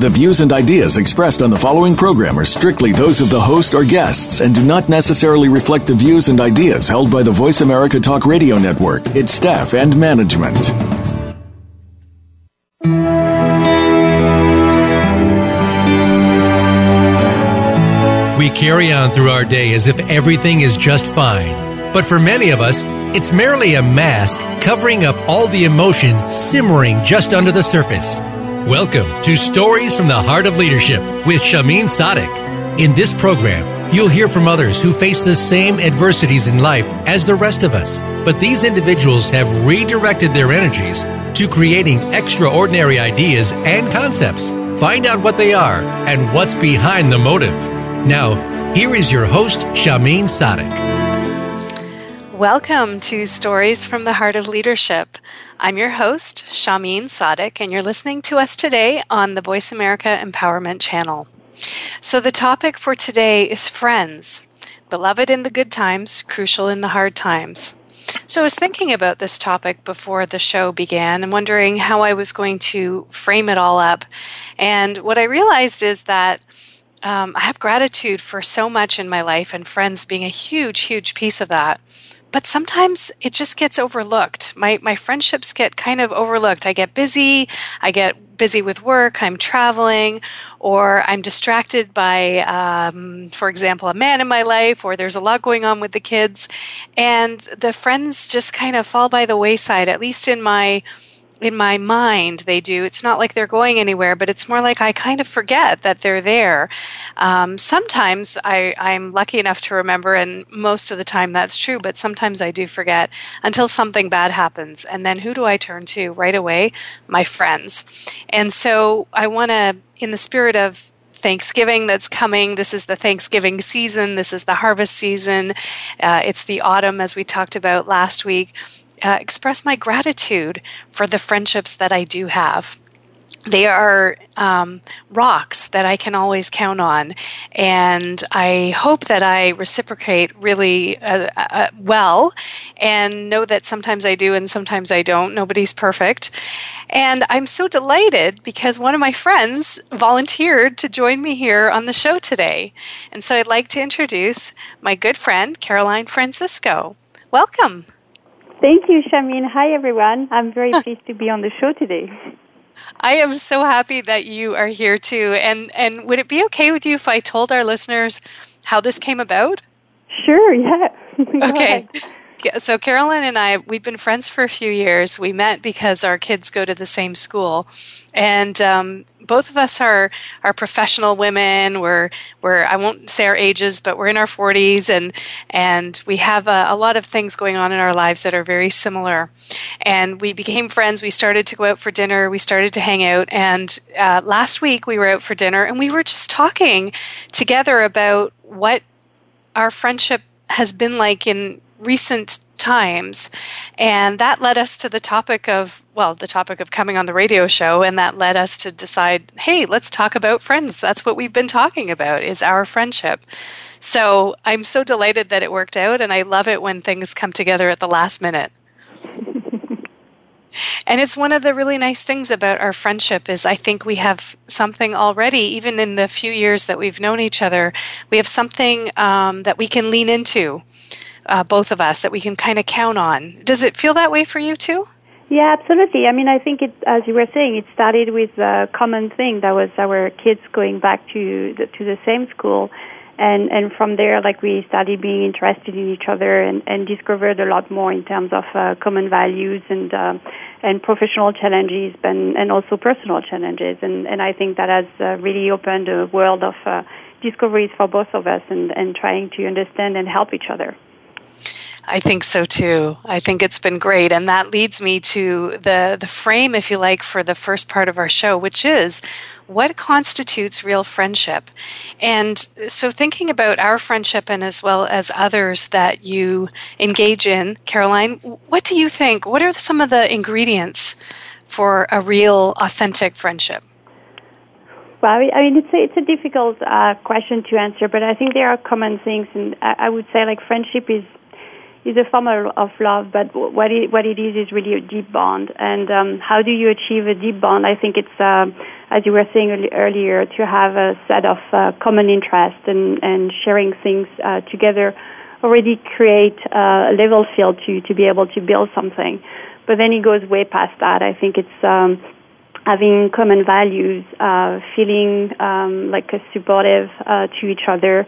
The views and ideas expressed on the following program are strictly those of the host or guests and do not necessarily reflect the views and ideas held by the Voice America Talk Radio Network, its staff, and management. We carry on through our day as if everything is just fine. But for many of us, it's merely a mask covering up all the emotion simmering just under the surface. Welcome to Stories from the Heart of Leadership with Shahmeen Sadik. In this program, you'll hear from others who face the same adversities in life as the rest of us, but these individuals have redirected their energies to creating extraordinary ideas and concepts. Find out what they are and what's behind the motive. Now, here is your host, Shahmeen Sadik. Welcome to Stories from the Heart of Leadership. I'm your host, Shahmeen Sadik, and you're listening to us today on the Voice America Empowerment Channel. So, the topic for today is friends, beloved in the good times, crucial in the hard times. So, I was thinking about this topic before the show began and wondering how I was going to frame it all up. And what I realized is that um, I have gratitude for so much in my life, and friends being a huge, huge piece of that but sometimes it just gets overlooked. My my friendships get kind of overlooked. I get busy, I get busy with work, I'm traveling, or I'm distracted by, um, for example, a man in my life, or there's a lot going on with the kids, and the friends just kind of fall by the wayside. At least in my in my mind they do it's not like they're going anywhere but it's more like i kind of forget that they're there um, sometimes I, i'm lucky enough to remember and most of the time that's true but sometimes i do forget until something bad happens and then who do i turn to right away my friends and so i want to in the spirit of Thanksgiving that's coming. This is the Thanksgiving season. This is the harvest season. Uh, it's the autumn, as we talked about last week uh, express my gratitude for the friendships that I do have. They are um, rocks that I can always count on, and I hope that I reciprocate really uh, uh, well and know that sometimes I do and sometimes I don't. Nobody's perfect. And I'm so delighted because one of my friends volunteered to join me here on the show today. And so I'd like to introduce my good friend, Caroline Francisco. Welcome. Thank you, Shahmeen. Hi, everyone. I'm very pleased to be on the show today. I am so happy that you are here too. And and would it be okay with you if I told our listeners how this came about? Sure. Yeah. okay. So Caroline and I, we've been friends for a few years. We met because our kids go to the same school, and um, both of us are are professional women. We're we're I won't say our ages, but we're in our 40s, and and we have a, a, lot of things going on in our lives that are very similar. And we became friends. We started to go out for dinner. We started to hang out. And uh, last week we were out for dinner, and we were just talking together about what our friendship has been like in recent times. And that led us to the topic of, well, the topic of coming on the radio show. And that led us to decide, hey, let's talk about friends. That's what we've been talking about, is our friendship. So I'm so delighted that it worked out. And I love it when things come together at the last minute. and it's one of the really nice things about our friendship is i think we have something already even in the few years that we've known each other we have something um, that we can lean into uh, both of us that we can kind of count on. Does it feel that way for you too? Yeah, absolutely. I mean, I think it, as you were saying, it started with a common thing that was our kids going back to the, to the same school, and and from there, like we started being interested in each other and, and discovered a lot more in terms of uh, common values and uh, and professional challenges, and and also personal challenges, and and I think that has uh, really opened a world of uh, discoveries for both of us, and and trying to understand and help each other. I think so too. I think it's been great. And that leads me to the, the frame, if you like, for the first part of our show, which is what constitutes real friendship? And so, thinking about our friendship and as well as others that you engage in, Caroline, what do you think? What are some of the ingredients for a real, authentic friendship? Well, I mean, it's a, it's a difficult uh, question to answer, but I think there are common things, and I, I would say like friendship is is a form of love, but what it, what it is is really a deep bond. And um, how do you achieve a deep bond? I think it's, uh, as you were saying earlier, to have a set of uh, common interests and, and sharing things uh, together already create uh, a level field to, to be able to build something. But then it goes way past that. I think it's um, having common values, uh, feeling um, like a supportive uh, to each other.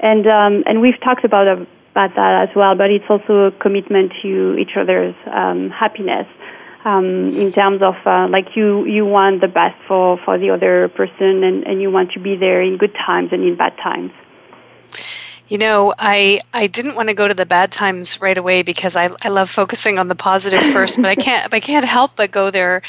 And, um, and we've talked about a about that as well, but it's also a commitment to each other's um, happiness. Um, in terms of uh, like you you want the best for for the other person and, and you want to be there in good times and in bad times you know i i didn't want to go to the bad times right away because i i love focusing on the positive first but i can't i can't help but go there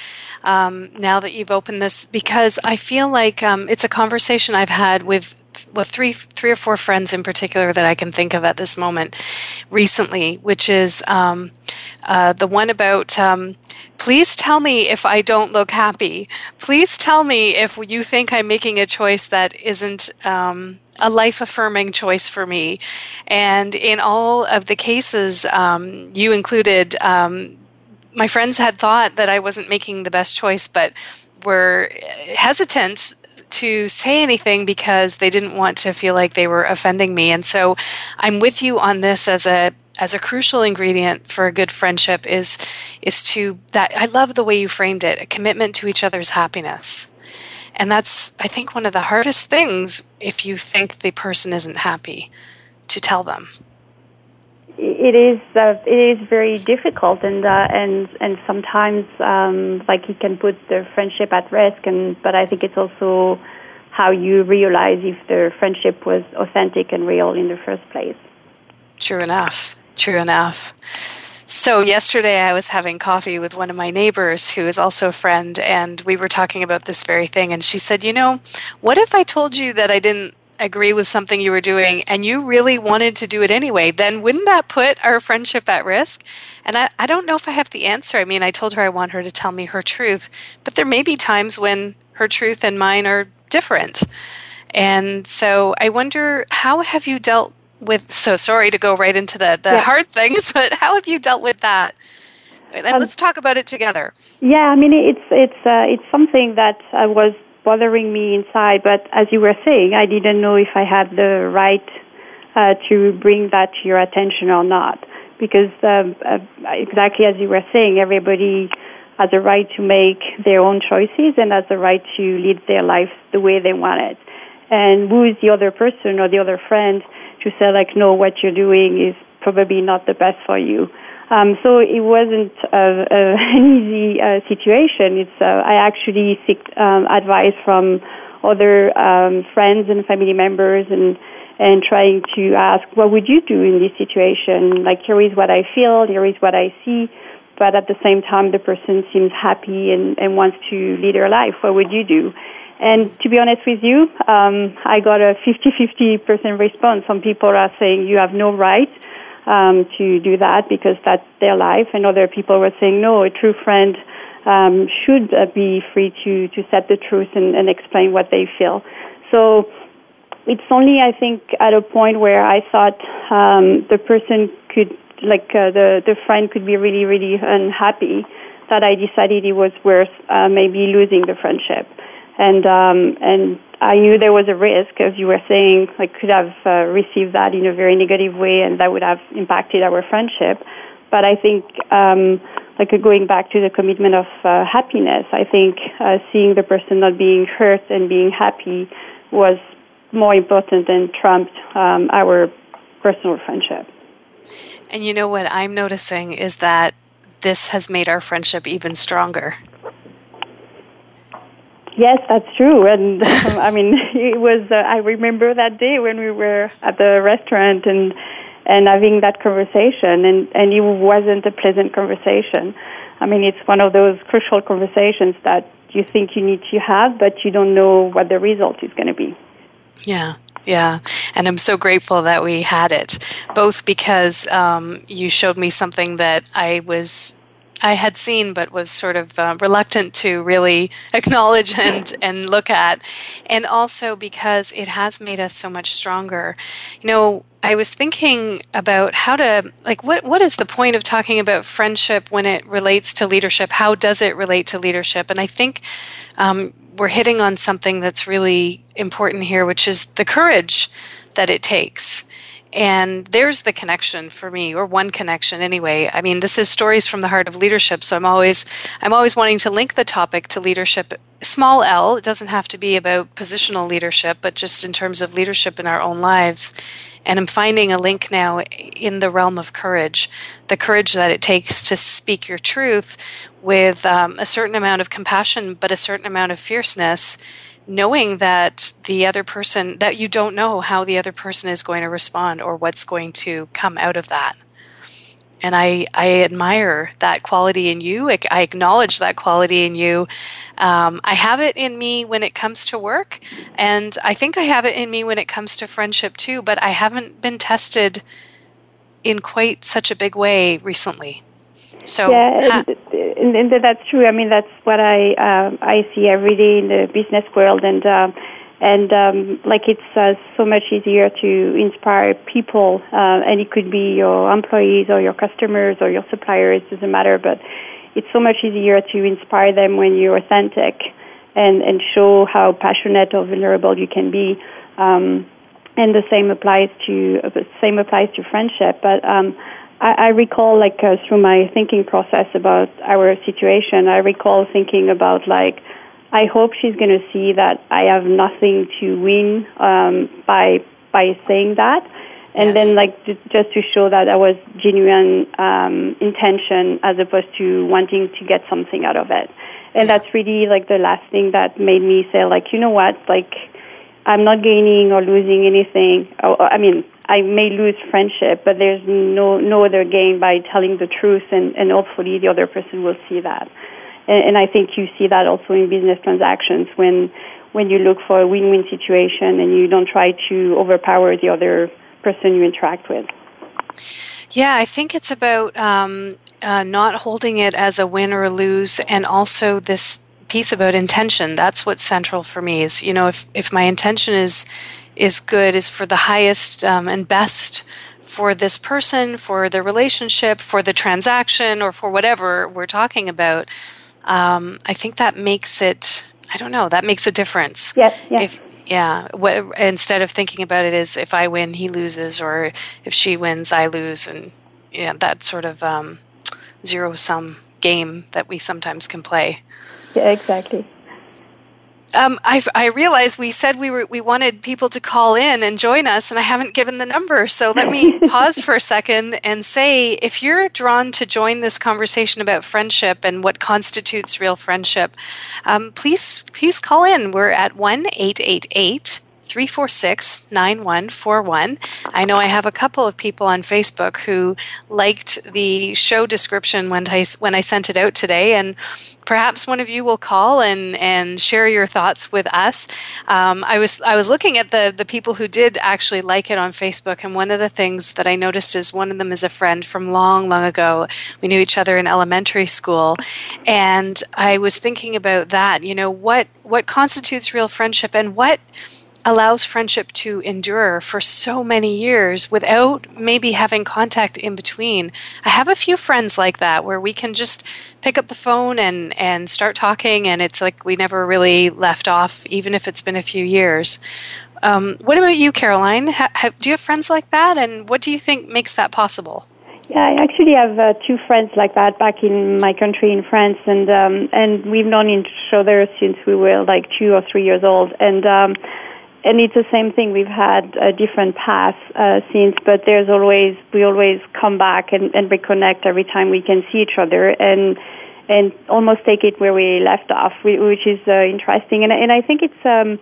um, now that you've opened this because i feel like um, it's a conversation i've had with well three three or four friends in particular that I can think of at this moment recently, which is um, uh, the one about um, please tell me if I don't look happy. Please tell me if you think I'm making a choice that isn't. Um, a life affirming choice for me. And in all of the cases, um, you included, um, my friends had thought that I wasn't making the best choice, but were hesitant to say anything because they didn't want to feel like they were offending me. And so I'm with you on this as a as a crucial ingredient for a good friendship is is to that I love the way you framed it, a commitment to each other's happiness. And that's I think one of the hardest things if you think the person isn't happy to tell them it is uh, it is very difficult and uh, and and sometimes um, like it can put the friendship at risk and but I think it's also how you realize if the friendship was authentic and real in the first place. True enough. True enough. So, yesterday I was having coffee with one of my neighbors who is also a friend, and we were talking about this very thing. And she said, You know, what if I told you that I didn't agree with something you were doing and you really wanted to do it anyway, then wouldn't that put our friendship at risk? And I, I don't know if I have the answer. I mean, I told her I want her to tell me her truth, but there may be times when her truth and mine are different. And so I wonder how have you dealt with so sorry to go right into the, the yeah. hard things, but how have you dealt with that? And um, let's talk about it together. Yeah, I mean it's it's uh, it's something that I was bothering me inside. But as you were saying, I didn't know if I had the right uh, to bring that to your attention or not. Because um, uh, exactly as you were saying, everybody has a right to make their own choices and has a right to lead their life the way they want it. And who is the other person or the other friend to say like, no, what you're doing is probably not the best for you. Um, so it wasn't uh, uh, an easy uh, situation. It's uh, I actually seek um, advice from other um, friends and family members and and trying to ask what would you do in this situation? Like here is what I feel, here is what I see, but at the same time the person seems happy and, and wants to lead her life. What would you do? And to be honest with you, um, I got a 50-50% response. Some people are saying you have no right um, to do that because that's their life. And other people were saying, no, a true friend um, should uh, be free to, to set the truth and, and explain what they feel. So it's only, I think, at a point where I thought um, the person could, like uh, the, the friend could be really, really unhappy that I decided it was worth uh, maybe losing the friendship. And, um, and I knew there was a risk, as you were saying, I could have uh, received that in a very negative way, and that would have impacted our friendship. But I think, um, like going back to the commitment of uh, happiness, I think uh, seeing the person not being hurt and being happy was more important than trumped um, our personal friendship. And you know what I'm noticing is that this has made our friendship even stronger. Yes, that's true. And I mean, it was, uh, I remember that day when we were at the restaurant and, and having that conversation. And, and it wasn't a pleasant conversation. I mean, it's one of those crucial conversations that you think you need to have, but you don't know what the result is going to be. Yeah. Yeah, and I'm so grateful that we had it, both because um, you showed me something that I was I had seen but was sort of uh, reluctant to really acknowledge and, and look at. And also because it has made us so much stronger. You know, I was thinking about how to, like, what, what is the point of talking about friendship when it relates to leadership? How does it relate to leadership? And I think um, we're hitting on something that's really important here, which is the courage that it takes and there's the connection for me or one connection anyway. I mean this is stories from the heart of leadership so i'm always i'm always wanting to link the topic to leadership. Small l it doesn't have to be about positional leadership but just in terms of leadership in our own lives. And i'm finding a link now in the realm of courage the courage that it takes to speak your truth with um, a certain amount of compassion but a certain amount of fierceness knowing that the other person that you don't know how the other person is going to respond or what's going to come out of that. And i i admire that quality in you. I, acknowledge that quality in you. Um, i have it in me when it comes to work and i think i have it in me when it comes to friendship too but i haven't been tested in quite such a big way recently so yeah, and, and, that's true. I mean, that's what I uh, I see every day in the business world, and uh, and um, like it's uh, so much easier to inspire people, uh, and it could be your employees or your customers or your suppliers, doesn't matter. But it's so much easier to inspire them when you're authentic and and show how passionate or vulnerable you can be. Um, and the same applies to uh, the same applies to friendship, but. Um, I, I recall, like, uh, through my thinking process about our situation, I recall thinking about, like, I hope she's going to see that I have nothing to win um, by by saying that, and yes. then like just to show that I was genuine um, intention as opposed to wanting to get something out of it. And that's really like the last thing that made me say, like, you know what, like, I'm not gaining or losing anything. I mean, I may lose friendship, but there's no no other gain by telling the truth, and, and hopefully the other person will see that. And, and I think you see that also in business transactions when when you look for a win-win situation and you don't try to overpower the other person you interact with. Yeah, I think it's about um, uh, not holding it as a win or a lose, and also this piece about intention. That's what's central for me. Is you know if if my intention is is good is for the highest um, and best for this person, for the relationship, for the transaction, or for whatever we're talking about, um, I think that makes it. I don't know. That makes a difference. Yes. yes. If, yeah. Wh- instead of thinking about it as if I win, he loses, or if she wins, I lose, and yeah, that sort of um, zero sum game that we sometimes can play. Yeah, exactly. Um, I, I realized we said we were we wanted people to call in and join us, and I haven't given the number. So let me pause for a second and say, if you're drawn to join this conversation about friendship and what constitutes real friendship, um, please please call in. We're at one eight eight eight 346 9141. I know I have a couple of people on Facebook who liked the show description when I, when I sent it out today, and perhaps one of you will call and, and share your thoughts with us. Um, I was I was looking at the the people who did actually like it on Facebook, and one of the things that I noticed is one of them is a friend from long long ago. We knew each other in elementary school, and I was thinking about that. You know what what constitutes real friendship, and what allows friendship to endure for so many years without maybe having contact in between. I have a few friends like that where we can just pick up the phone and, and start talking, and it's like we never really left off, even if it's been a few years. Um, what about you, Caroline? Ha- do you have friends like that, and what do you think makes that possible? Yeah, I actually have uh, two friends like that back in my country in France, and um, and we've known each other since we were like two or three years old, and um, and it's the same thing. We've had a different paths uh, since, but there's always we always come back and, and reconnect every time we can see each other and and almost take it where we left off, which is uh, interesting. And and I think it's um,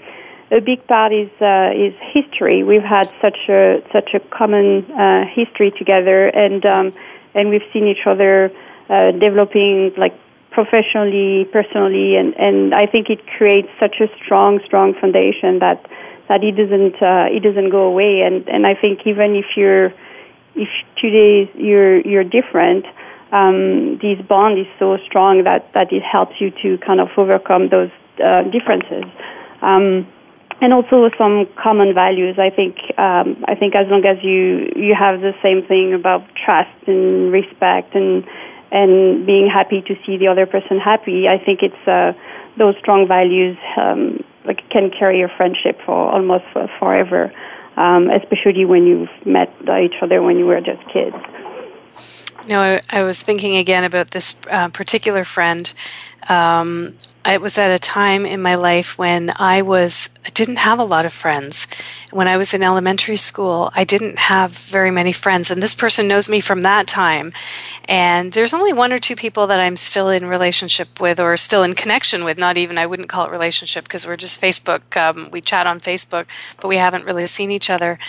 a big part is uh, is history. We've had such a such a common uh, history together, and um, and we've seen each other uh, developing like professionally, personally, and and I think it creates such a strong strong foundation that that it doesn't uh, it doesn't go away. And and I think even if you're if today you're you're different, um, this bond is so strong that that it helps you to kind of overcome those uh, differences. Um, and also some common values. I think um, I think as long as you you have the same thing about trust and respect and and being happy to see the other person happy, I think it's uh, those strong values um, like can carry a friendship for almost for forever, um, especially when you've met each other when you were just kids. No, I, I was thinking again about this uh, particular friend. Um, it was at a time in my life when I was I didn't have a lot of friends. When I was in elementary school, I didn't have very many friends, and this person knows me from that time. And there's only one or two people that I'm still in relationship with, or still in connection with. Not even I wouldn't call it relationship because we're just Facebook. Um, we chat on Facebook, but we haven't really seen each other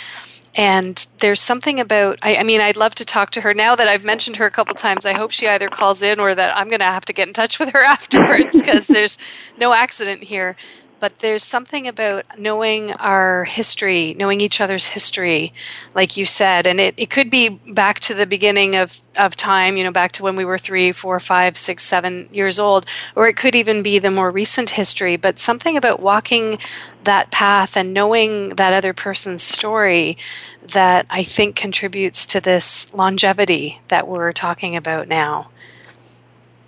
and there's something about I, I, mean i'd love to talk to her. Now that i've mentioned her a couple times i hope she either calls in or that i'm going to have to get in touch with her afterwards because there's no accident here but there's something about knowing our history, knowing each other's history, like you said. And it, it could be back to the beginning of, of time, you know, back to when we were three, four, five, six, seven years old, or it could even be the more recent history. But something about walking that path and knowing that other person's story that I think contributes to this longevity that we're talking about now.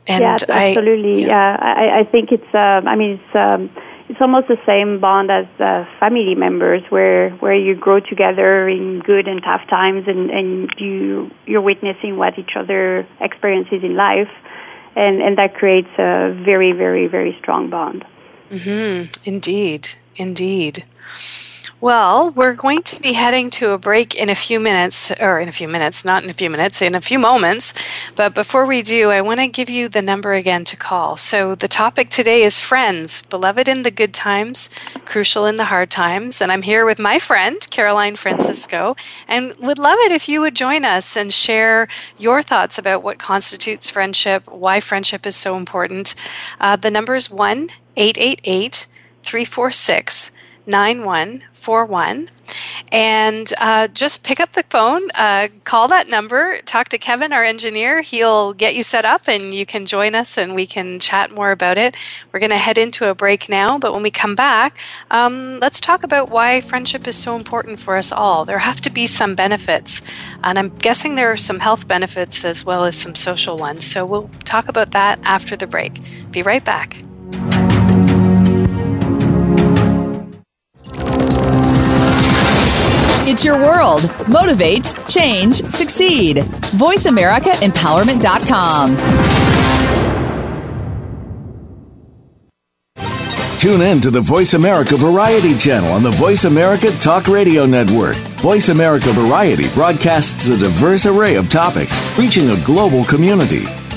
And yeah, absolutely. I, yeah, yeah I, I, think it's. Um, I mean, it's. Um, it's almost the same bond as uh, family members, where where you grow together in good and tough times, and and you you're witnessing what each other experiences in life, and and that creates a very very very strong bond. Mm-hmm. Indeed, indeed. Well, we're going to be heading to a break in a few minutes, or in a few minutes, not in a few minutes, in a few moments. But before we do, I want to give you the number again to call. So the topic today is friends, beloved in the good times, crucial in the hard times. And I'm here with my friend, Caroline Francisco, and would love it if you would join us and share your thoughts about what constitutes friendship, why friendship is so important. Uh, the number is 1 888 346 9141. And uh, just pick up the phone, uh, call that number, talk to Kevin, our engineer. He'll get you set up and you can join us and we can chat more about it. We're going to head into a break now, but when we come back, um, let's talk about why friendship is so important for us all. There have to be some benefits, and I'm guessing there are some health benefits as well as some social ones. So we'll talk about that after the break. Be right back. It's your world. Motivate, change, succeed. VoiceAmericaEmpowerment.com. Tune in to the Voice America Variety channel on the Voice America Talk Radio Network. Voice America Variety broadcasts a diverse array of topics, reaching a global community.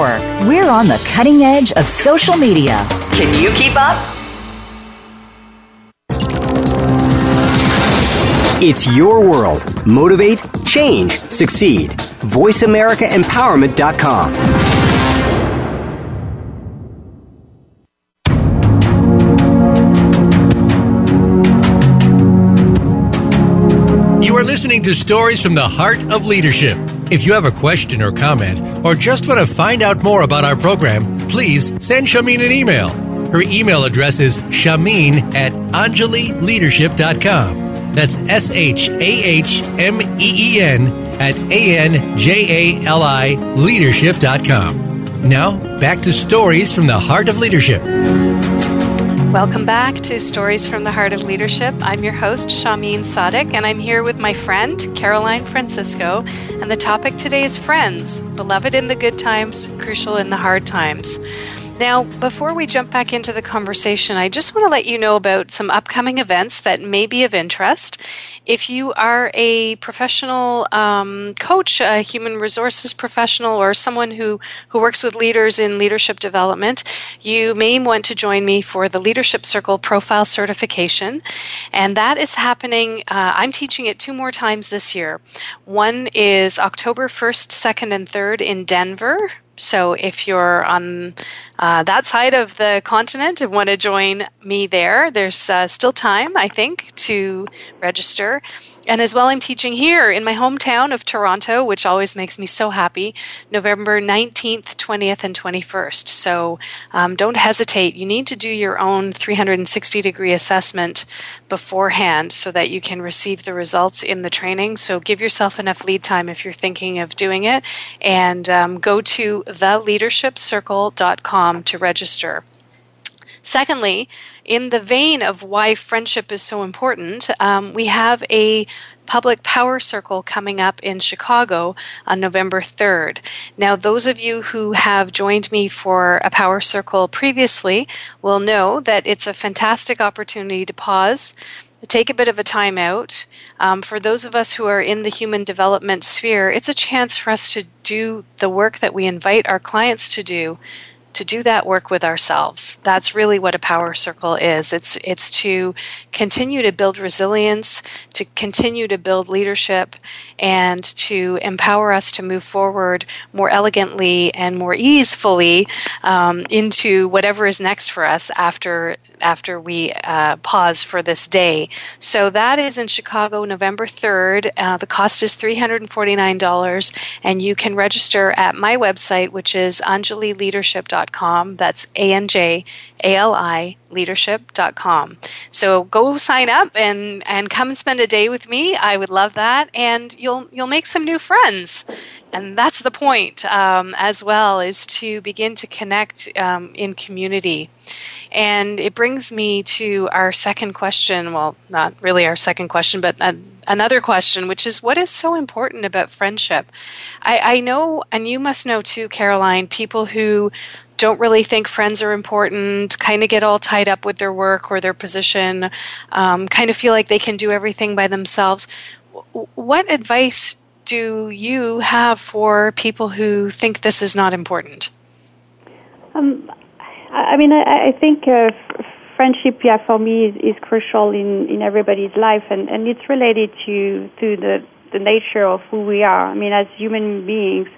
Network. We're on the cutting edge of social media. Can you keep up? It's your world. Motivate, change, succeed. VoiceAmericaEmpowerment.com. You are listening to Stories from the Heart of Leadership. If you have a question or comment, or just want to find out more about our program, please send Shahmeen an email. Her email address is shahmeen at anjalileadership.com. That's S H A H M E E N at A N J A L I leadership.com. Now, back to Stories from the Heart of Leadership. Welcome back to Stories from the Heart of Leadership. I'm your host, Shahmeen Sadik, and I'm here with my friend, Caroline Francisco. And the topic today is friends, beloved in the good times, crucial in the hard times. Now, before we jump back into the conversation, I just want to let you know about some upcoming events that may be of interest. If you are a professional um, coach, a human resources professional, or someone who, who works with leaders in leadership development, you may want to join me for the Leadership Circle Profile Certification. And that is happening, uh, I'm teaching it two more times this year. One is October 1st, 2nd, and 3rd in Denver. So if you're on uh, that side of the continent and want to join me there, there's uh, still time, I think, to register. And as well, I'm teaching here in my hometown of Toronto, which always makes me so happy, November 19th, 20th, and 21st. So um, don't hesitate. You need to do your own 360 degree assessment beforehand so that you can receive the results in the training. So give yourself enough lead time if you're thinking of doing it. And um, go to theleadershipcircle.com to register. Secondly, in the vein of why friendship is so important, um, we have a public power circle coming up in Chicago on November 3rd. Now, those of you who have joined me for a power circle previously will know that it's a fantastic opportunity to pause. Take a bit of a time out. Um, for those of us who are in the human development sphere, it's a chance for us to do the work that we invite our clients to do to do that work with ourselves. That's really what a power circle is. It's it's to continue to build resilience, to continue to build leadership and to empower us to move forward more elegantly and more easefully um, into whatever is next for us after after we uh, pause for this day. So that is in Chicago, November 3rd. Uh, the cost is $349, and you can register at my website, which is anjalileadership.com. That's A N J A L I leadership.com. So go sign up and, and come and spend a day with me. I would love that. And you'll, you'll make some new friends. And that's the point um, as well, is to begin to connect um, in community. And it brings me to our second question. Well, not really our second question, but another question, which is what is so important about friendship? I, I know, and you must know too, Caroline, people who don't really think friends are important, kind of get all tied up with their work or their position, um, kind of feel like they can do everything by themselves. What advice do you have for people who think this is not important? Um, I mean, I, I think uh, friendship, yeah, for me is, is crucial in, in everybody's life, and, and it's related to to the the nature of who we are. I mean, as human beings,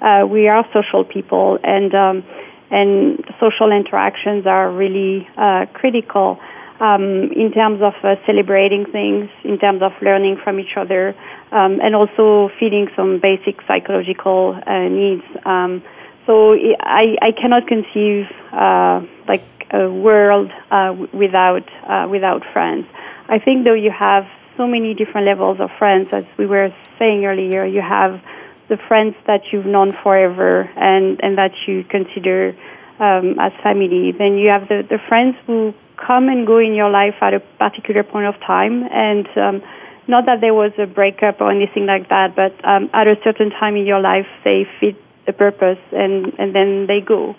uh, we are social people, and um, and social interactions are really uh, critical um, in terms of uh, celebrating things, in terms of learning from each other, um, and also feeding some basic psychological uh, needs. Um, so I, I cannot conceive uh, like a world uh, without uh, without friends. I think though you have so many different levels of friends, as we were saying earlier, you have the friends that you've known forever and, and that you consider um, as family. Then you have the, the friends who come and go in your life at a particular point of time and um, not that there was a breakup or anything like that, but um, at a certain time in your life they fit the purpose and, and then they go.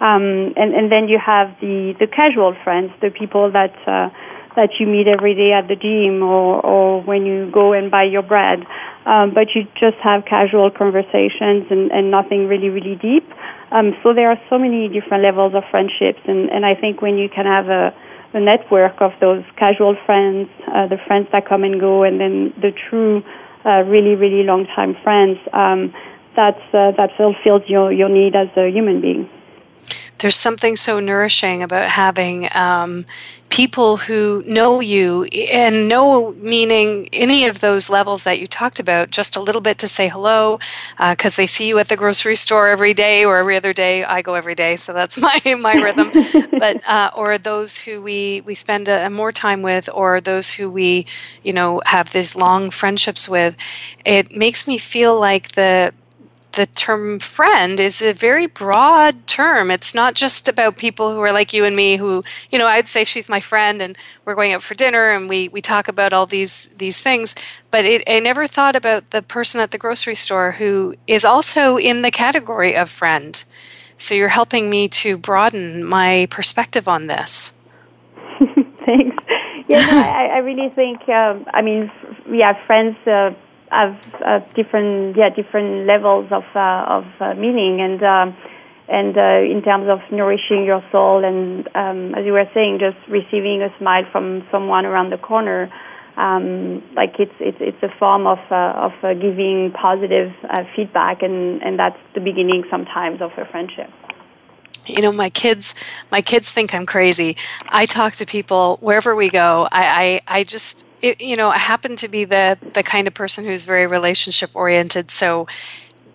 Um, and, and then you have the, the casual friends, the people that, uh, that you meet every day at the gym or, or when you go and buy your bread. Um, but you just have casual conversations and, and nothing really, really deep. Um, so there are so many different levels of friendships, and, and I think when you can have a, a network of those casual friends, uh, the friends that come and go, and then the true, uh, really, really long time friends, um, that's, uh, that fulfills your, your need as a human being. there's something so nourishing about having um, people who know you and know meaning any of those levels that you talked about just a little bit to say hello because uh, they see you at the grocery store every day or every other day. I go every day so that's my my rhythm. But uh, or those who we we spend a, a more time with or those who we you know have these long friendships with it makes me feel like the the term friend is a very broad term. It's not just about people who are like you and me who, you know, I'd say she's my friend and we're going out for dinner and we, we talk about all these these things. But it, I never thought about the person at the grocery store who is also in the category of friend. So you're helping me to broaden my perspective on this. Thanks. Yeah, no, I, I really think, um, I mean, yeah, friends. Uh, have uh, different yeah different levels of uh, of uh, meaning and um, and uh, in terms of nourishing your soul and um, as you were saying just receiving a smile from someone around the corner um, like it's it's it's a form of uh, of uh, giving positive feedback and and that's the beginning sometimes of a friendship. You know my kids my kids think i'm crazy. I talk to people wherever we go. I i, I just it, you know, I happen to be the the kind of person who's very relationship oriented. So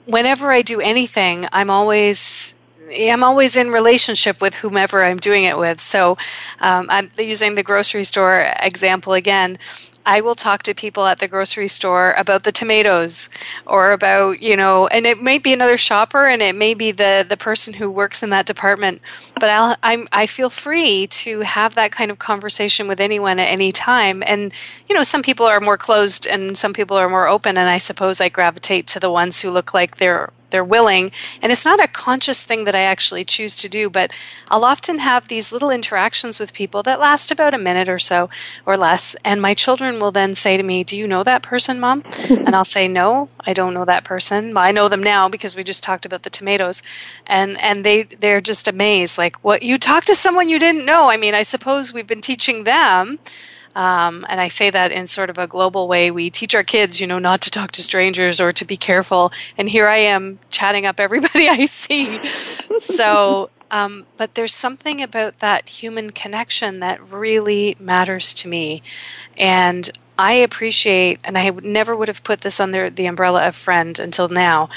whenever I do anything, I'm always I'm always in relationship with whomever I'm doing it with. So um, I'm using the grocery store example again. I will talk to people at the grocery store about the tomatoes or about, you know, and it may be another shopper and it may be the, the person who works in that department, but I'll, I'm, I feel free to have that kind of conversation with anyone at any time. And, you know, some people are more closed and some people are more open. And I suppose I gravitate to the ones who look like they're they're willing. And it's not a conscious thing that i actually choose to do but i'll often have these little interactions with people that last about a minute or so or less. And my children will then say to me do you know that person mom? And i'll say no i don't know that person. I know them now because we just talked about the tomatoes. And and they they're just amazed like what you talked to someone you didn't know? I mean i suppose we've been teaching them um, and I say that in sort of a global way. We teach our kids, you know, not to talk to strangers or to be careful. And here I am chatting up everybody I see. so, um, but there's something about that human connection that really matters to me. And I appreciate, and I never would have put this under the umbrella of friend until now.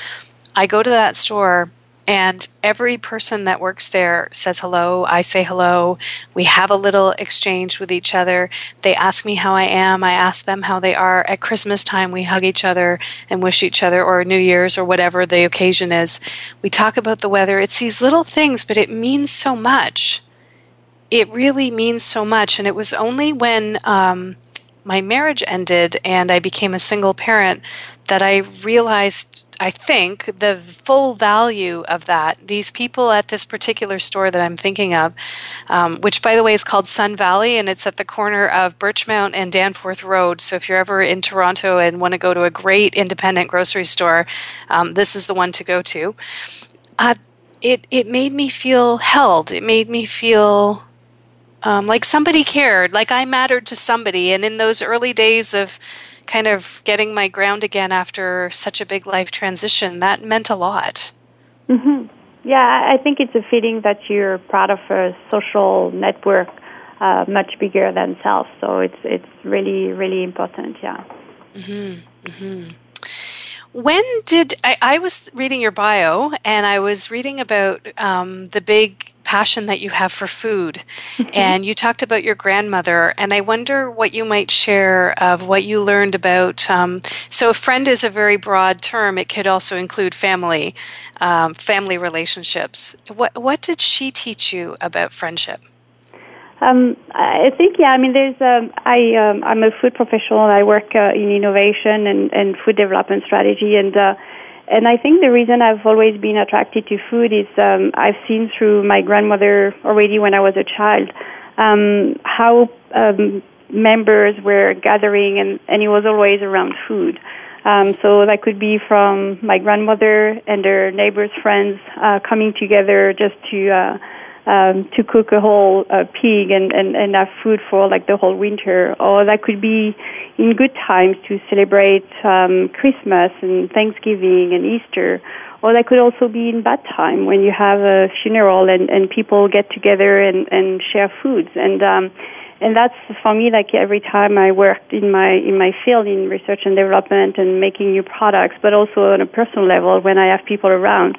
I go to that store and every person that works there says hello. I say hello. We have a little exchange with each other. They ask me how I am. I ask them how they are. At Christmas time, we hug each other and wish each other, or New Year's, or whatever the occasion is. We talk about the weather. It's these little things, but it means so much. It really means so much. And it was only when um, my marriage ended and I became a single parent that I realized I think the full value of that, these people at this particular store that I'm thinking of, um, which by the way is called Sun Valley and it's at the corner of Birchmount and Danforth Road. So if you're ever in Toronto and want to go to a great independent grocery store, um, this is the one to go to. Uh, it, it made me feel held. It made me feel um, like somebody cared, like I mattered to somebody. And in those early days of kind of getting my ground again after such a big life transition, that meant a lot. Mm-hmm. Yeah, I think it's a feeling that you're part of a social network uh, much bigger than self. So it's it's really really important. Yeah. Mm-hmm. Mm-hmm. When did I, I was reading your bio and I was reading about um, the big passion that you have for food. Mm-hmm. And you talked about your grandmother, and I wonder what you might share of what you learned about. Um, so, friend is a very broad term, it could also include family, um, family relationships. What, what did she teach you about friendship? Um, I think yeah. I mean, there's um, I um, I'm a food professional. I work uh, in innovation and, and food development strategy, and uh, and I think the reason I've always been attracted to food is um, I've seen through my grandmother already when I was a child um, how um, members were gathering, and, and it was always around food. Um, so that could be from my grandmother and her neighbors' friends uh, coming together just to uh, um, to cook a whole uh, pig and, and, and have food for like the whole winter. Or that could be in good times to celebrate um, Christmas and Thanksgiving and Easter. or that could also be in bad time when you have a funeral and, and people get together and, and share foods. And um, and that's for me like every time I worked in my in my field in research and development and making new products, but also on a personal level when I have people around.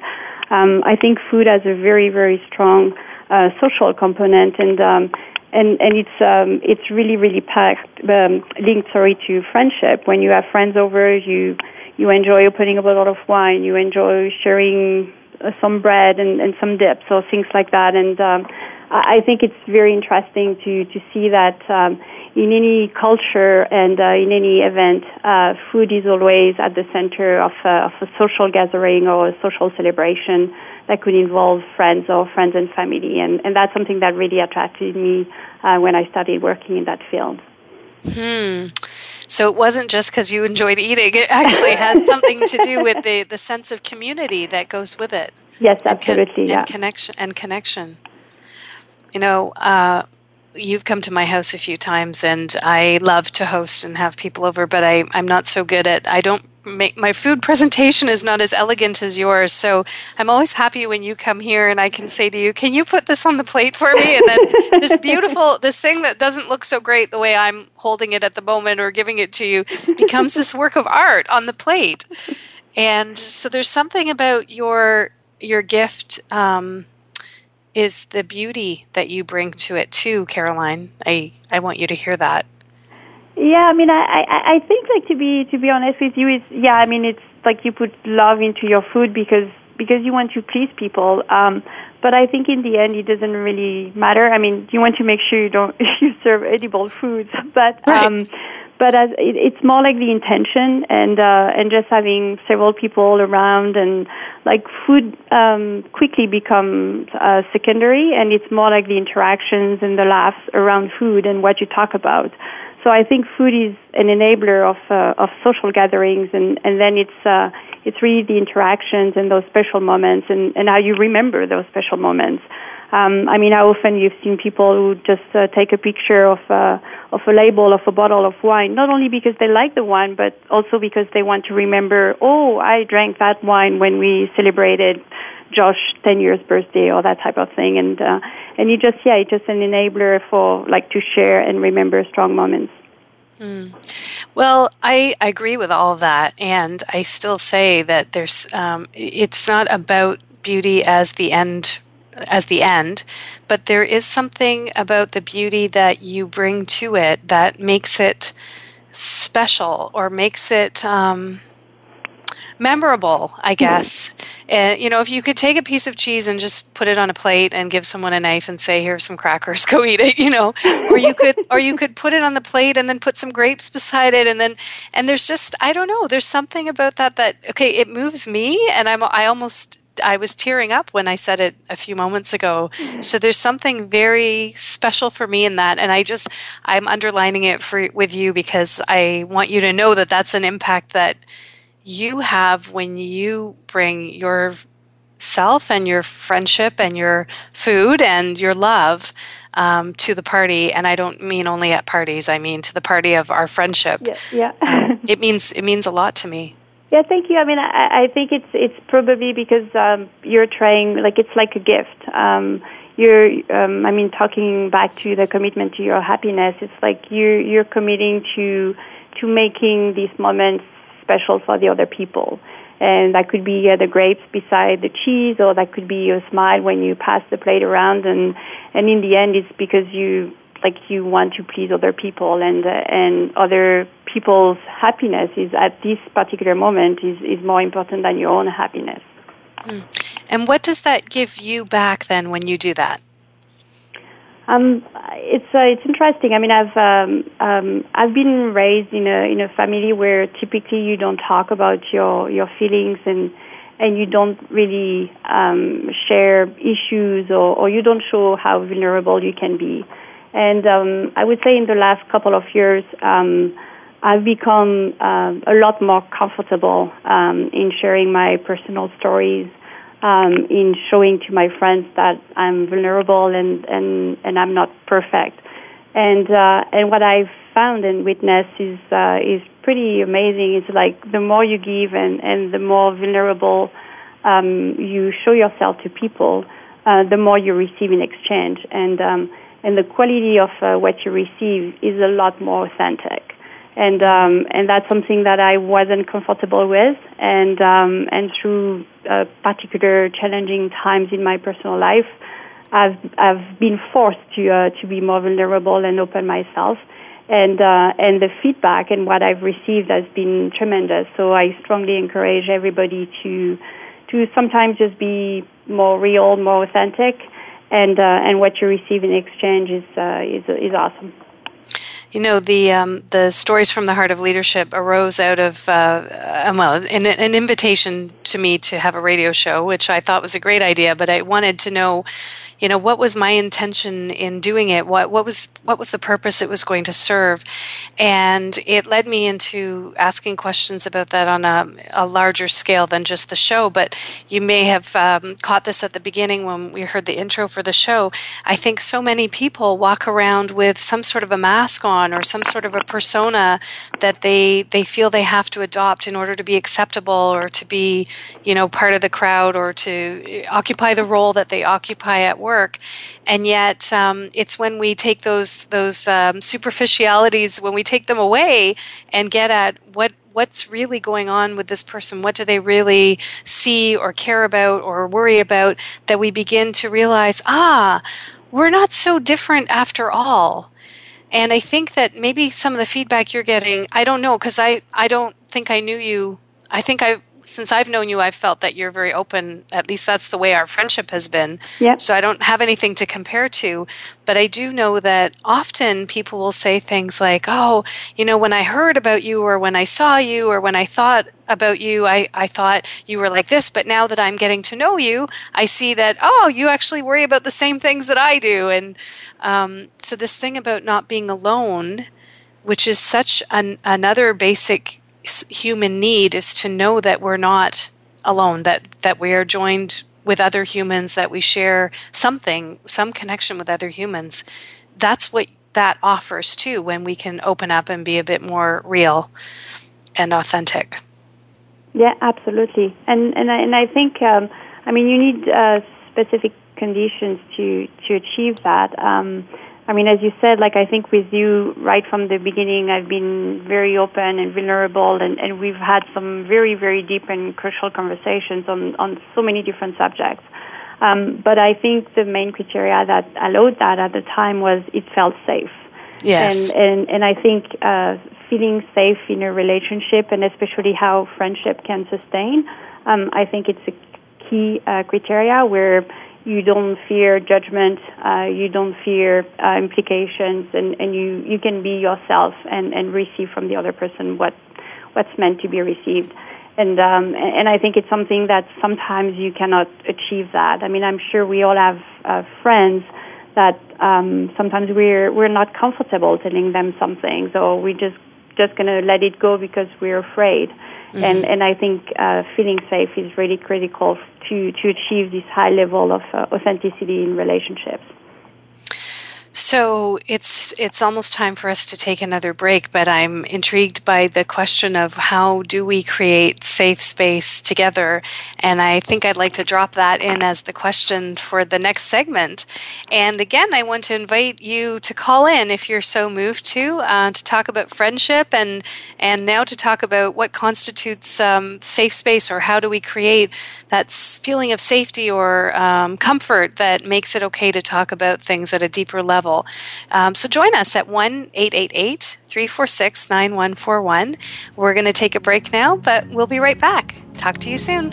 Um, I think food has a very very strong uh, social component and. Um, and and it's um, it's really really packed um, linked sorry to friendship. When you have friends over, you you enjoy opening a bottle of wine, you enjoy sharing uh, some bread and, and some dips or things like that. And um, I think it's very interesting to to see that um, in any culture and uh, in any event, uh, food is always at the center of a, of a social gathering or a social celebration that could involve friends or friends and family. And, and that's something that really attracted me uh, when I started working in that field. Hmm. So it wasn't just because you enjoyed eating; it actually had something to do with the, the sense of community that goes with it. Yes, absolutely. And, yeah. and connection and connection. You know, uh, you've come to my house a few times, and I love to host and have people over, but I I'm not so good at. I don't my food presentation is not as elegant as yours. So I'm always happy when you come here and I can say to you, "Can you put this on the plate for me?" And then this beautiful this thing that doesn't look so great the way I'm holding it at the moment or giving it to you becomes this work of art on the plate. And so there's something about your your gift um, is the beauty that you bring to it too, Caroline. I I want you to hear that. Yeah, I mean, I, I, I think like to be to be honest with you, is yeah. I mean, it's like you put love into your food because because you want to please people. Um, but I think in the end, it doesn't really matter. I mean, you want to make sure you don't you serve edible foods, but Right. um, but as it, it's more like the intention and uh, and just having several people around and like food um, quickly becomes uh, secondary, and it's more like the interactions and the laughs around food and what you talk about. So I think food is an enabler of uh, of social gatherings, and and then it's uh, it's really the interactions and those special moments, and and how you remember those special moments. Um, I mean, how often you've seen people who just uh, take a picture of uh, of a label of a bottle of wine, not only because they like the wine, but also because they want to remember. Oh, I drank that wine when we celebrated Josh 10 years birthday or that type of thing. And uh, and you just yeah it's just an enabler for like to share and remember strong moments. Well, I, I agree with all of that, and I still say that there's um, it's not about beauty as the end as the end, but there is something about the beauty that you bring to it that makes it special or makes it um, memorable, I guess. Uh, you know, if you could take a piece of cheese and just put it on a plate and give someone a knife and say, "Here's some crackers, go eat it," you know, or you could, or you could put it on the plate and then put some grapes beside it, and then, and there's just, I don't know, there's something about that that okay, it moves me, and I'm, I almost. I was tearing up when I said it a few moments ago. So there's something very special for me in that, and I just I'm underlining it for with you because I want you to know that that's an impact that you have when you bring your self and your friendship and your food and your love um, to the party. And i don't mean only at parties. I mean to the party of our friendship. Yeah yeah. It means it means a lot to me. Yeah thank you. I mean i, I think it's it's probably because um, you're trying like it's like a gift. Um, you're um, i mean talking back to the commitment to your happiness it's like you you're committing to to making these moments special for the other people. And that could be uh, the grapes beside the cheese, or that could be your smile when you pass the plate around. And and in the end, it's because you like you want to please other people, and uh, and other people's happiness is at this particular moment is is more important than your own happiness. Mm. And what does that give you back then when you do that? Um, it's uh, it's interesting. I mean, I've um, um, I've been raised in a in a family where typically you don't talk about your your feelings and and you don't really um, share issues or, or you don't show how vulnerable you can be. And um, I would say in the last couple of years, um, I've become uh, a lot more comfortable um, in sharing my personal stories um, in showing to my friends that I'm vulnerable and, and, and I'm not perfect. And uh, and what I've found and witnessed is uh, is pretty amazing. It's like the more you give and, and the more vulnerable um, you show yourself to people, uh, the more you receive in exchange, and um, and the quality of uh, what you receive is a lot more authentic. And um, and that's something that I wasn't comfortable with, and um, and through uh, particular challenging times in my personal life, I've I've been forced to uh, to be more vulnerable and open myself, and uh, and the feedback and what I've received has been tremendous. So I strongly encourage everybody to to sometimes just be more real, more authentic, and uh, and what you receive in exchange is uh, is is awesome. You know the um, the stories from the heart of leadership arose out of uh, um, well an, an invitation to me to have a radio show, which I thought was a great idea. But I wanted to know you know what was my intention in doing it? What what was what was the purpose it was going to serve? And it led me into asking questions about that on a, a larger scale than just the show. But you may have um, caught this at the beginning when we heard the intro for the show. I think so many people walk around with some sort of a mask on or some sort of a persona that they they feel they have to adopt in order to be acceptable or to be you know part of the crowd or to occupy the role that they occupy at work work, and yet um, it's when we take those those um, superficialities, when we take them away and get at what what's really going on with this person what do they really see or care about or worry about that we begin to realize ah we're not so different after all. And i think that maybe some of the feedback you're getting i don't know because i i don't think i knew you. I think i since I've known you, I've felt that you're very open. At least that's the way our friendship has been. Yep. So I don't have anything to compare to. But I do know that often people will say things like, oh, you know, when I heard about you or when I saw you or when I thought about you, I, I thought you were like this. But now that I'm getting to know you, I see that, oh, you actually worry about the same things that I do. And um, so this thing about not being alone, which is such an, another basic human need is to know that we're not alone, that, that we are joined with other humans, that we share something, some connection with other humans. That's what that offers too when we can open up and be a bit more real and authentic. Yeah, absolutely. And and I, and I think um, I mean you need uh, specific conditions to to achieve that. Um, I mean, as you said, like I think with you right from the beginning, I've been very open and vulnerable, and, and we've had some very, very deep and crucial conversations on, on so many different subjects. Um, but I think the main criteria that allowed that at the time was it felt safe. Yes. And, and, and I think uh, feeling safe in a relationship, and especially how friendship can sustain, um, I think it's a key uh, criteria where you don't fear judgment, uh, you don't fear uh, implications, and, and you, you can be yourself and, and receive from the other person what what's meant to be received. And um, and I think it's something that sometimes you cannot achieve that. I mean, I'm sure we all have uh, friends that um, sometimes we're we're not comfortable telling them something, so we just just gonna let it go because we're afraid. Mm-hmm. And and I think uh, feeling safe is really critical to to achieve this high level of uh, authenticity in relationships. So it's it's almost time for us to take another break, but I'm intrigued by the question of how do we create safe space together, and I think I'd like to drop that in as the question for the next segment. And again, I want to invite you to call in if you're so moved to uh, to talk about friendship and and now to talk about what constitutes um, safe space or how do we create that feeling of safety or um, comfort that makes it okay to talk about things at a deeper level level. Um, so join us at 1 888 346 9141. We're going to take a break now, but we'll be right back. Talk to you soon.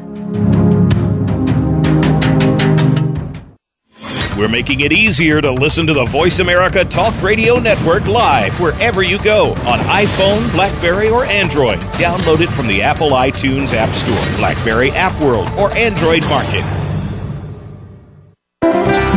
We're making it easier to listen to the Voice America Talk Radio Network live wherever you go on iPhone, Blackberry, or Android. Download it from the Apple iTunes App Store, Blackberry App World, or Android Market.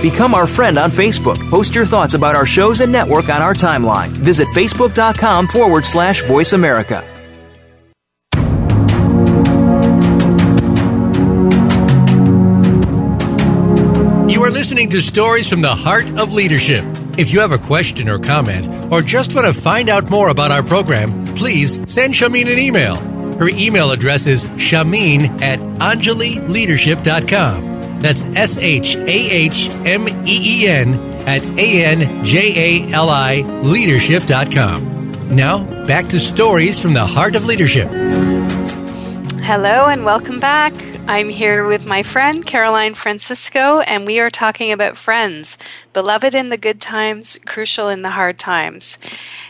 Become our friend on Facebook. Post your thoughts about our shows and network on our timeline. Visit facebook.com forward slash voice America. You are listening to Stories from the Heart of Leadership. If you have a question or comment, or just want to find out more about our program, please send Shahmeen an email. Her email address is shahmeen at anjalileadership.com. That's S H A H M E E N at A N J A L I leadership.com. Now, back to Stories from the Heart of Leadership. Hello and welcome back. I'm here with my friend Caroline Francisco, and we are talking about friends, beloved in the good times, crucial in the hard times.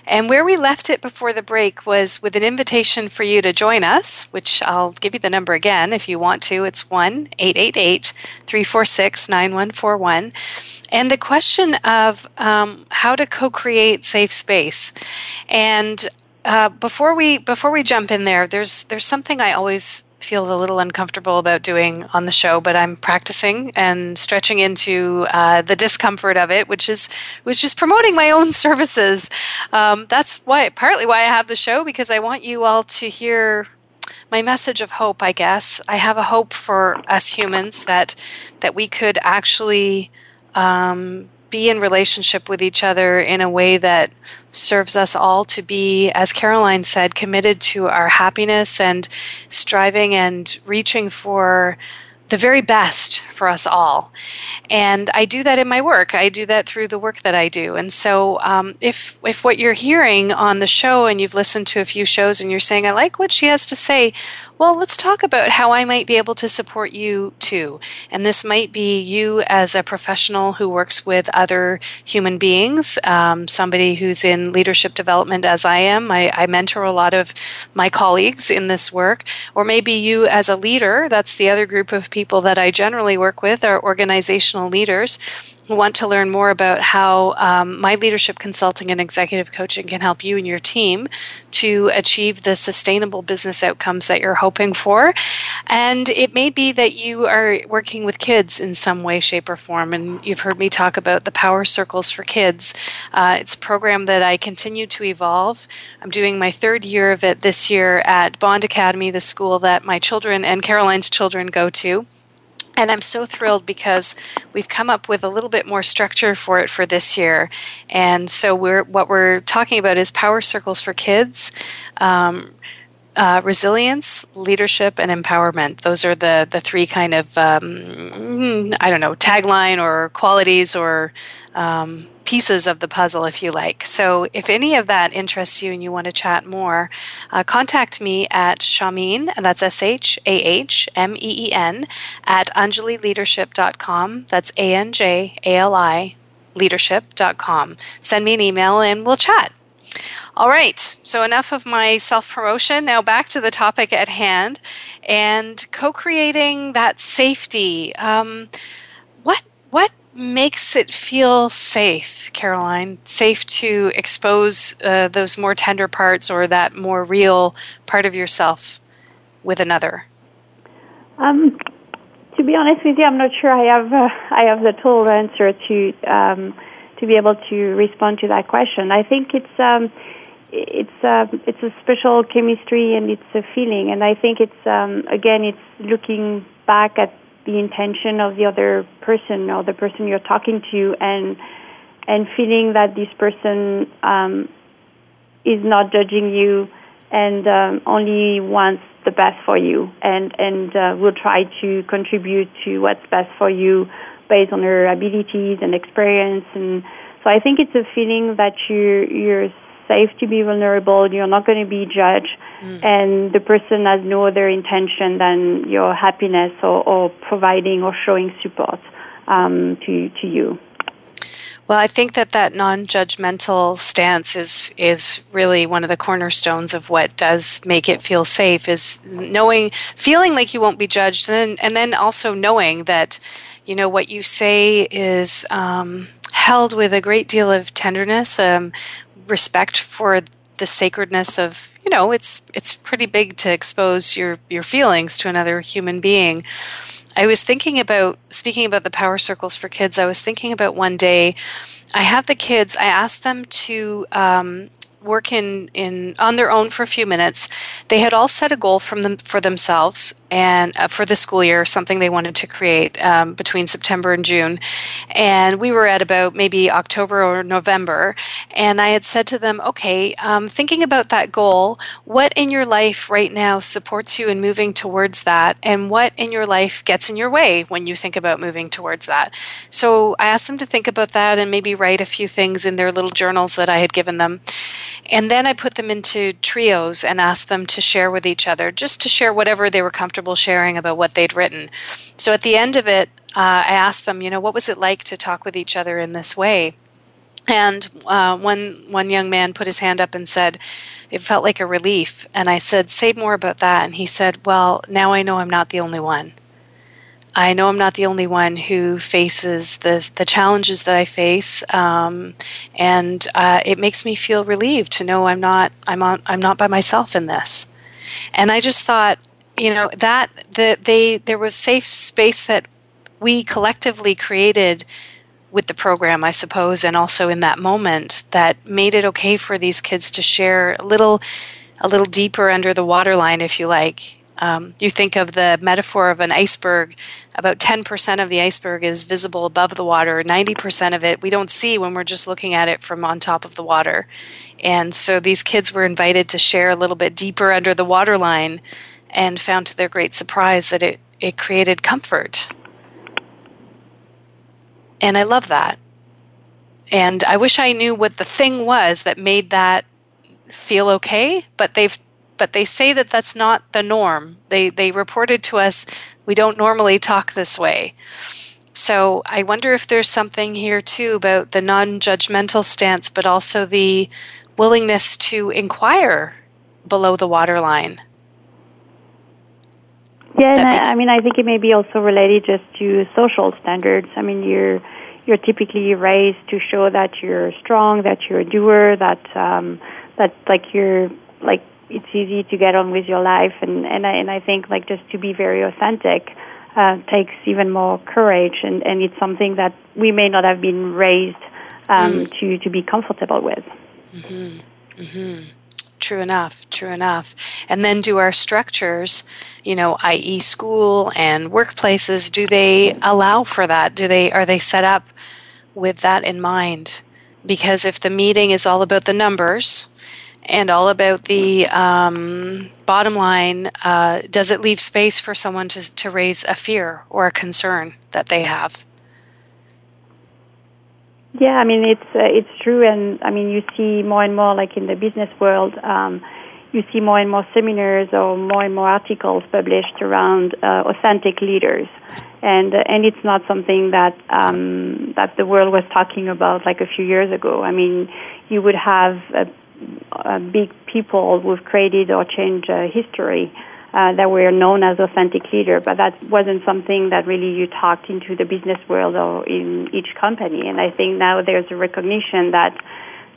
And where we left it before the break was with an invitation for you to join us, which I'll give you the number again if you want to. It's 1 888 346 9141. And the question of um, how to co create safe space. And uh, before we before we jump in there, there's there's something I always feel a little uncomfortable about doing on the show, but I'm practicing and stretching into uh, the discomfort of it, which is was just promoting my own services. Um, that's why partly why I have the show because I want you all to hear my message of hope. I guess I have a hope for us humans that that we could actually. Um, be in relationship with each other in a way that serves us all to be, as Caroline said, committed to our happiness and striving and reaching for the very best for us all. And I do that in my work. I do that through the work that I do. And so, um, if if what you're hearing on the show and you've listened to a few shows and you're saying, "I like what she has to say," well, let's talk about how I might be able to support you too. And this might be you as a professional who works with other human beings, um, somebody who's in leadership development as I am. I, I mentor a lot of my colleagues in this work. Or maybe you as a leader, that's the other group of people that I generally work with, are organizational leaders want to learn more about how um, my leadership consulting and executive coaching can help you and your team to achieve the sustainable business outcomes that you're hoping for. And it may be that you are working with kids in some way, shape, or form. And you've heard me talk about the Power Circles for Kids. Uh, it's a program that I continue to evolve. I'm doing my third year of it this year at Bond Academy, the school that my children and Caroline's children go to. And I'm so thrilled because we've come up with a little bit more structure for it for this year. And so we're what we're talking about is power circles for kids. Um, uh, resilience, leadership, and empowerment. Those are the the three kind of um, I don't know tagline or qualities or um, pieces of the puzzle, if you like. So, if any of that interests you and you want to chat more, uh, contact me at Shahmeen, and that's S H A H M E E N, at anjalileadership.com. That's A N J A L I leadership.com. Send me an email and we'll chat. All right, so enough of my self promotion. Now back to the topic at hand and co creating that safety. Um, what, what makes it feel safe, Caroline? Safe to expose uh, those more tender parts or that more real part of yourself with another? Um, to be honest with you, I'm not sure I have uh, I have the total answer to um, to be able to respond to that question. I think it's um, it's uh, it's a special chemistry and it's a feeling, and I think it's um, again it's looking back at the intention of the other person or the person you're talking to and and feeling that this person um, is not judging you and um, only wants the best for you, and and uh, will try to contribute to what's best for you based on her abilities and experience. And so I think it's a feeling that you you're safe to be vulnerable. You're not going to be judged, mm. and the person has no other intention than your happiness or, or providing or showing support um, to to you. Well, I think that that non-judgmental stance is is really one of the cornerstones of what does make it feel safe. Is knowing, feeling like you won't be judged, and then, and then also knowing that, you know, what you say is um, held with a great deal of tenderness, um, respect for the sacredness of you know it's it's pretty big to expose your your feelings to another human being I was thinking about speaking about the power circles for kids. I was thinking about one day, I had the kids. I asked them to um, work in, in on their own for a few minutes. They had all set a goal from them for themselves and uh, for the school year, something they wanted to create um, between September and June. And we were at about maybe October or November, and I had said to them, "Okay, um, thinking about that goal, what in your life right now supports you in moving towards that, and what in your life gets in your way when you think about moving towards that?" So I asked them to think about that and maybe write a few things in their little journals that I had given them. And then I put them into trios and asked them to share with each other, just to share whatever they were comfortable sharing about what they'd written. So at the end of it, uh, I asked them, you know, what was it like to talk with each other in this way? And uh, one one young man put his hand up and said, "It felt like a relief." And I said, "Say more about that." And he said, "Well, now I know I'm not the only one." I know I'm not the only one who faces the the challenges that I face, um, and uh, it makes me feel relieved to know I'm not I'm on I'm not by myself in this. And I just thought, you know, that the they there was safe space that we collectively created with the program, I suppose, and also in that moment that made it okay for these kids to share a little a little deeper under the waterline, if you like, um, you think of the metaphor of an iceberg, about 10% of the iceberg is visible above the water. 90% of it we don't see when we're just looking at it from on top of the water. And so these kids were invited to share a little bit deeper under the waterline and found to their great surprise that it, it created comfort. And I love that. And I wish I knew what the thing was that made that feel okay, but they've but they say that that's not the norm. They they reported to us we don't normally talk this way. So I wonder if there's something here too about the non-judgmental stance, but also the willingness to inquire below the waterline. Yeah, and I, I mean, I think it may be also related just to social standards. I mean, you're you're typically raised to show that you're strong, that you're a doer, that um, that like you're like it's easy to get on with your life and and I, and I think like just to be very authentic uh, takes even more courage and and it's something that we may not have been raised um, mm. to to be comfortable with. Mm-hmm. Mm-hmm. True enough, true enough. And then do our structures, you know, i.e., school and workplaces, do they allow for that? Do they are they set up with that in mind? Because if the meeting is all about the numbers, and all about the um, bottom line. Uh, does it leave space for someone to, to raise a fear or a concern that they have? Yeah, I mean it's uh, it's true, and I mean you see more and more, like in the business world, um, you see more and more seminars or more and more articles published around uh, authentic leaders, and uh, and it's not something that um, that the world was talking about like a few years ago. I mean, you would have uh, big people who've created or changed uh, history uh, that were known as authentic leader, but that wasn't something that really you talked into the business world or in each company. And I think now there's a recognition that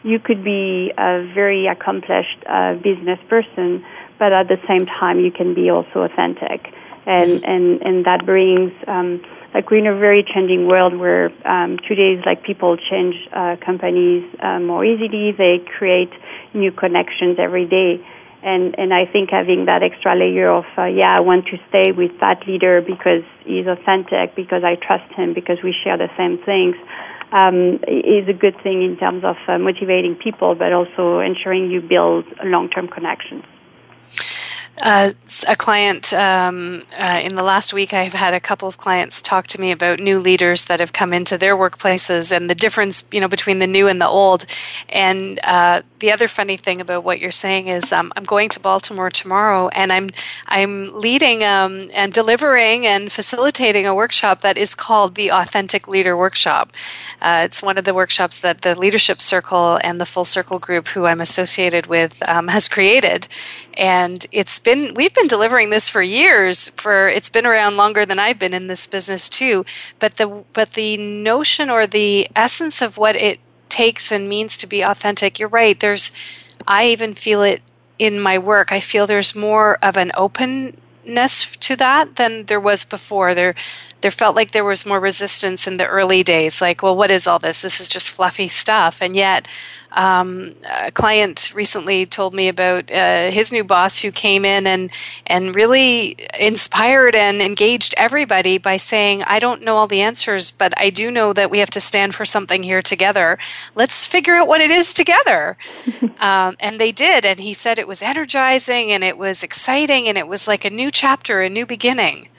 you could be a very accomplished uh, business person, but at the same time you can be also authentic, and and and that brings. Um, like we're in a very changing world where um, today like people change uh, companies uh, more easily. They create new connections every day. And, and I think having that extra layer of, uh, yeah, I want to stay with that leader because he's authentic, because I trust him, because we share the same things, um, is a good thing in terms of uh, motivating people, but also ensuring you build long-term connections. Uh, a client um, uh, in the last week, I've had a couple of clients talk to me about new leaders that have come into their workplaces and the difference, you know, between the new and the old. And uh, the other funny thing about what you're saying is, um, I'm going to Baltimore tomorrow, and I'm I'm leading um, and delivering and facilitating a workshop that is called the Authentic Leader Workshop. Uh, it's one of the workshops that the Leadership Circle and the Full Circle Group, who I'm associated with, um, has created, and it's been we've been delivering this for years for it's been around longer than I've been in this business too. But the but the notion or the essence of what it takes and means to be authentic you're right there's I even feel it in my work. I feel there's more of an openness to that than there was before. There there felt like there was more resistance in the early days like well what is all this? This is just fluffy stuff. And yet um, a client recently told me about uh, his new boss who came in and and really inspired and engaged everybody by saying, "I don't know all the answers, but I do know that we have to stand for something here together. Let's figure out what it is together." um, and they did, and he said it was energizing and it was exciting and it was like a new chapter, a new beginning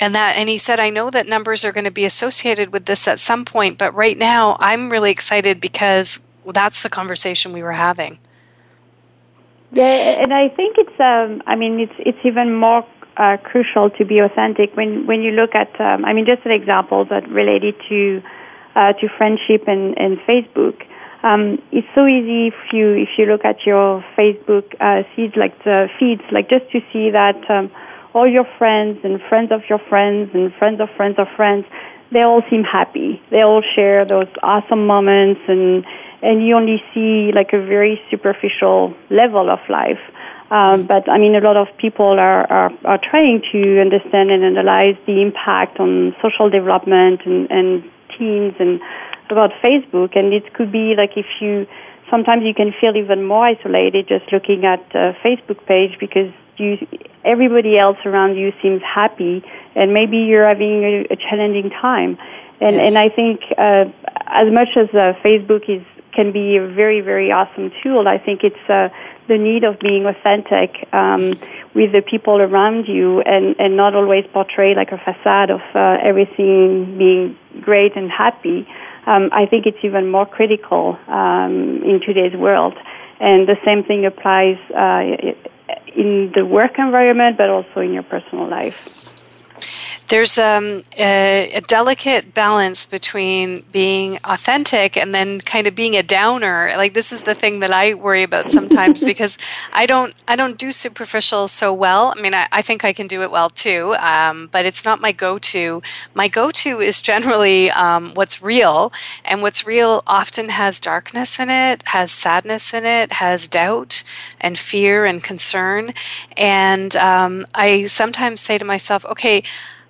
and that and he said i know that numbers are going to be associated with this at some point but right now i'm really excited because well, that's the conversation we were having. Yeah, and I think it's. Um, I mean, it's it's even more uh, crucial to be authentic when when you look at. Um, I mean, just an example that related to uh, to friendship and and Facebook. Um, it's so easy if you if you look at your Facebook uh, feeds, like the feeds, like just to see that um, all your friends and friends of your friends and friends of friends of friends, they all seem happy. They all share those awesome moments and and you only see like a very superficial level of life. Um, but I mean, a lot of people are, are, are trying to understand and analyze the impact on social development and, and teens and about Facebook. And it could be like if you sometimes you can feel even more isolated just looking at a Facebook page because you everybody else around you seems happy and maybe you're having a, a challenging time. And yes. and I think uh, as much as uh, Facebook is can be a very, very awesome tool. I think it's uh, the need of being authentic um, with the people around you and, and not always portray like a facade of uh, everything being great and happy. Um, I think it's even more critical um, in today's world. And the same thing applies uh, in the work environment, but also in your personal life there's um, a, a, delicate balance between being authentic and then kind of being a downer. Like this is the thing that I worry about sometimes because I don't I don't do superficial so well. I mean, I, I think I can do it well too, um, but it's not my go-to. My go-to is generally um, what's real, and what's real often has darkness in it, has sadness in it, has doubt and fear and concern, and um, I sometimes say to myself, okay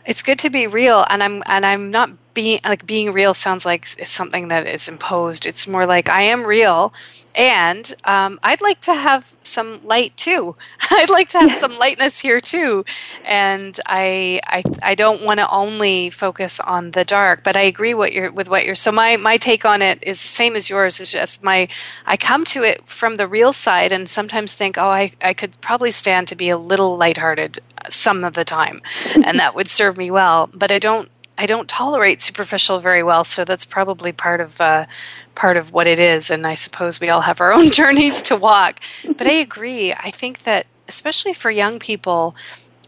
it's good to be real and i'm and i'm not being like being real sounds like it's something that is imposed. It's more like i am real and um, i'd like to have some light too. I'd like to have yeah. some lightness here too. And i i, I don't want to only focus on the dark but i agree what you're with what you're so my my take on it is the same as yours is just my i come to it from the real side and sometimes think oh i, I could probably stand to be a little lighthearted some of the time and that would serve me well but i don't I don't tolerate superficial very well, so that's probably part of uh, part of what it is. And I suppose we all have our own journeys to walk. But I agree. I think that especially for young people,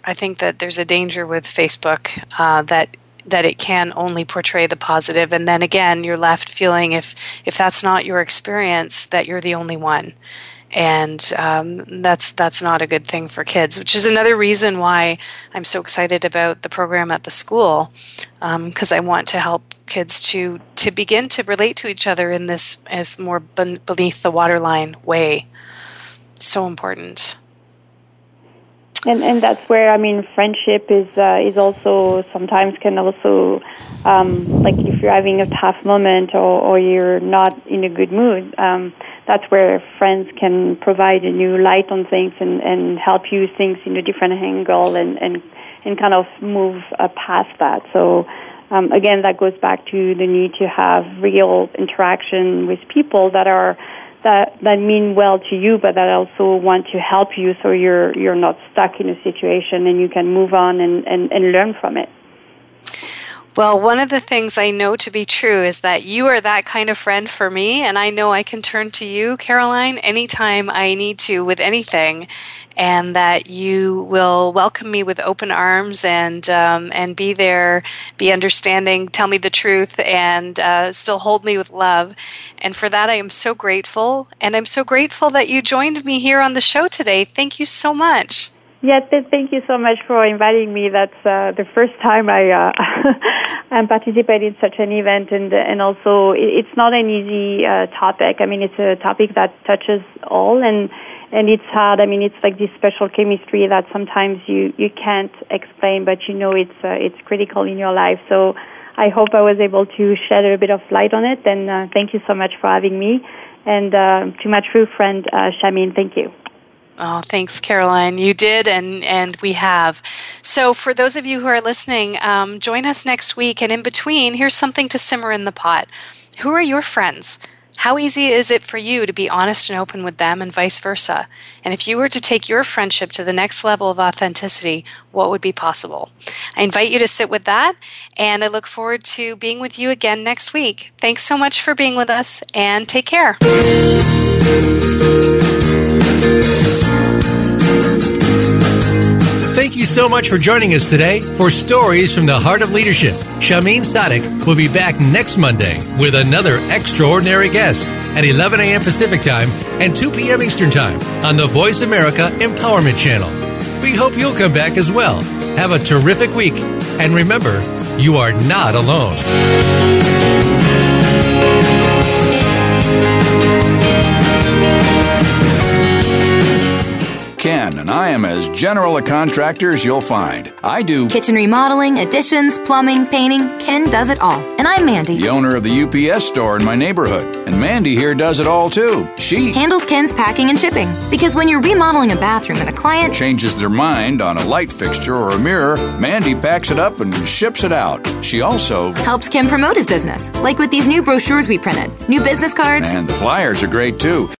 I think that there's a danger with Facebook uh, that that it can only portray the positive, and then again, you're left feeling if if that's not your experience, that you're the only one and um, that's that's not a good thing for kids. Which is another reason why I'm so excited about the program at the school, because um, I want to help kids to to begin to relate to each other in this as more beneath the waterline way. So important. And and that's where I mean friendship is uh, is also sometimes can also um, like if you're having a tough moment or, or you're not in a good mood. Um, that's where friends can provide a new light on things and, and help you things in a different angle and, and, and kind of move uh, past that. So, um, again, that goes back to the need to have real interaction with people that are that that mean well to you, but that also want to help you, so you're you're not stuck in a situation and you can move on and, and, and learn from it. Well, one of the things I know to be true is that you are that kind of friend for me, and I know I can turn to you, Caroline, anytime I need to with anything, and that you will welcome me with open arms and um, and be there, be understanding, tell me the truth, and uh, still hold me with love. And for that, I am so grateful, and I'm so grateful that you joined me here on the show today. Thank you so much. Yeah, th- thank you so much for inviting me. That's uh, the first time I uh, I'm participating in such an event, and and also it's not an easy uh, topic. I mean, it's a topic that touches all, and and it's hard. I mean, it's like this special chemistry that sometimes you you can't explain, but you know it's uh, it's critical in your life. So I hope I was able to shed a bit of light on it, and uh, thank you so much for having me. And uh, to my true friend uh, Shahmeen, thank you. Oh, thanks, Caroline. You did, and and we have. So, for those of you who are listening, um, join us next week. And in between, here's something to simmer in the pot. Who are your friends? How easy is it for you to be honest and open with them, and vice versa? And if you were to take your friendship to the next level of authenticity, what would be possible? I invite you to sit with that, and I look forward to being with you again next week. Thanks so much for being with us, and take care. Thank you so much for joining us today for Stories from the Heart of Leadership. Shahmeen Sadiq will be back next Monday with another extraordinary guest at 11 a.m. Pacific Time and 2 p.m. Eastern Time on the Voice America Empowerment Channel. We hope you'll come back as well. Have a terrific week, and remember, you are not alone. Ken, and I am as general a contractor as you'll find. I do kitchen remodeling, additions, plumbing, painting. Ken does it all. And I'm Mandy, the owner of the UPS store in my neighborhood. And Mandy here does it all too. She handles Ken's packing and shipping. Because when you're remodeling a bathroom and a client changes their mind on a light fixture or a mirror, Mandy packs it up and ships it out. She also helps Ken promote his business, like with these new brochures we printed, new business cards. And the flyers are great too.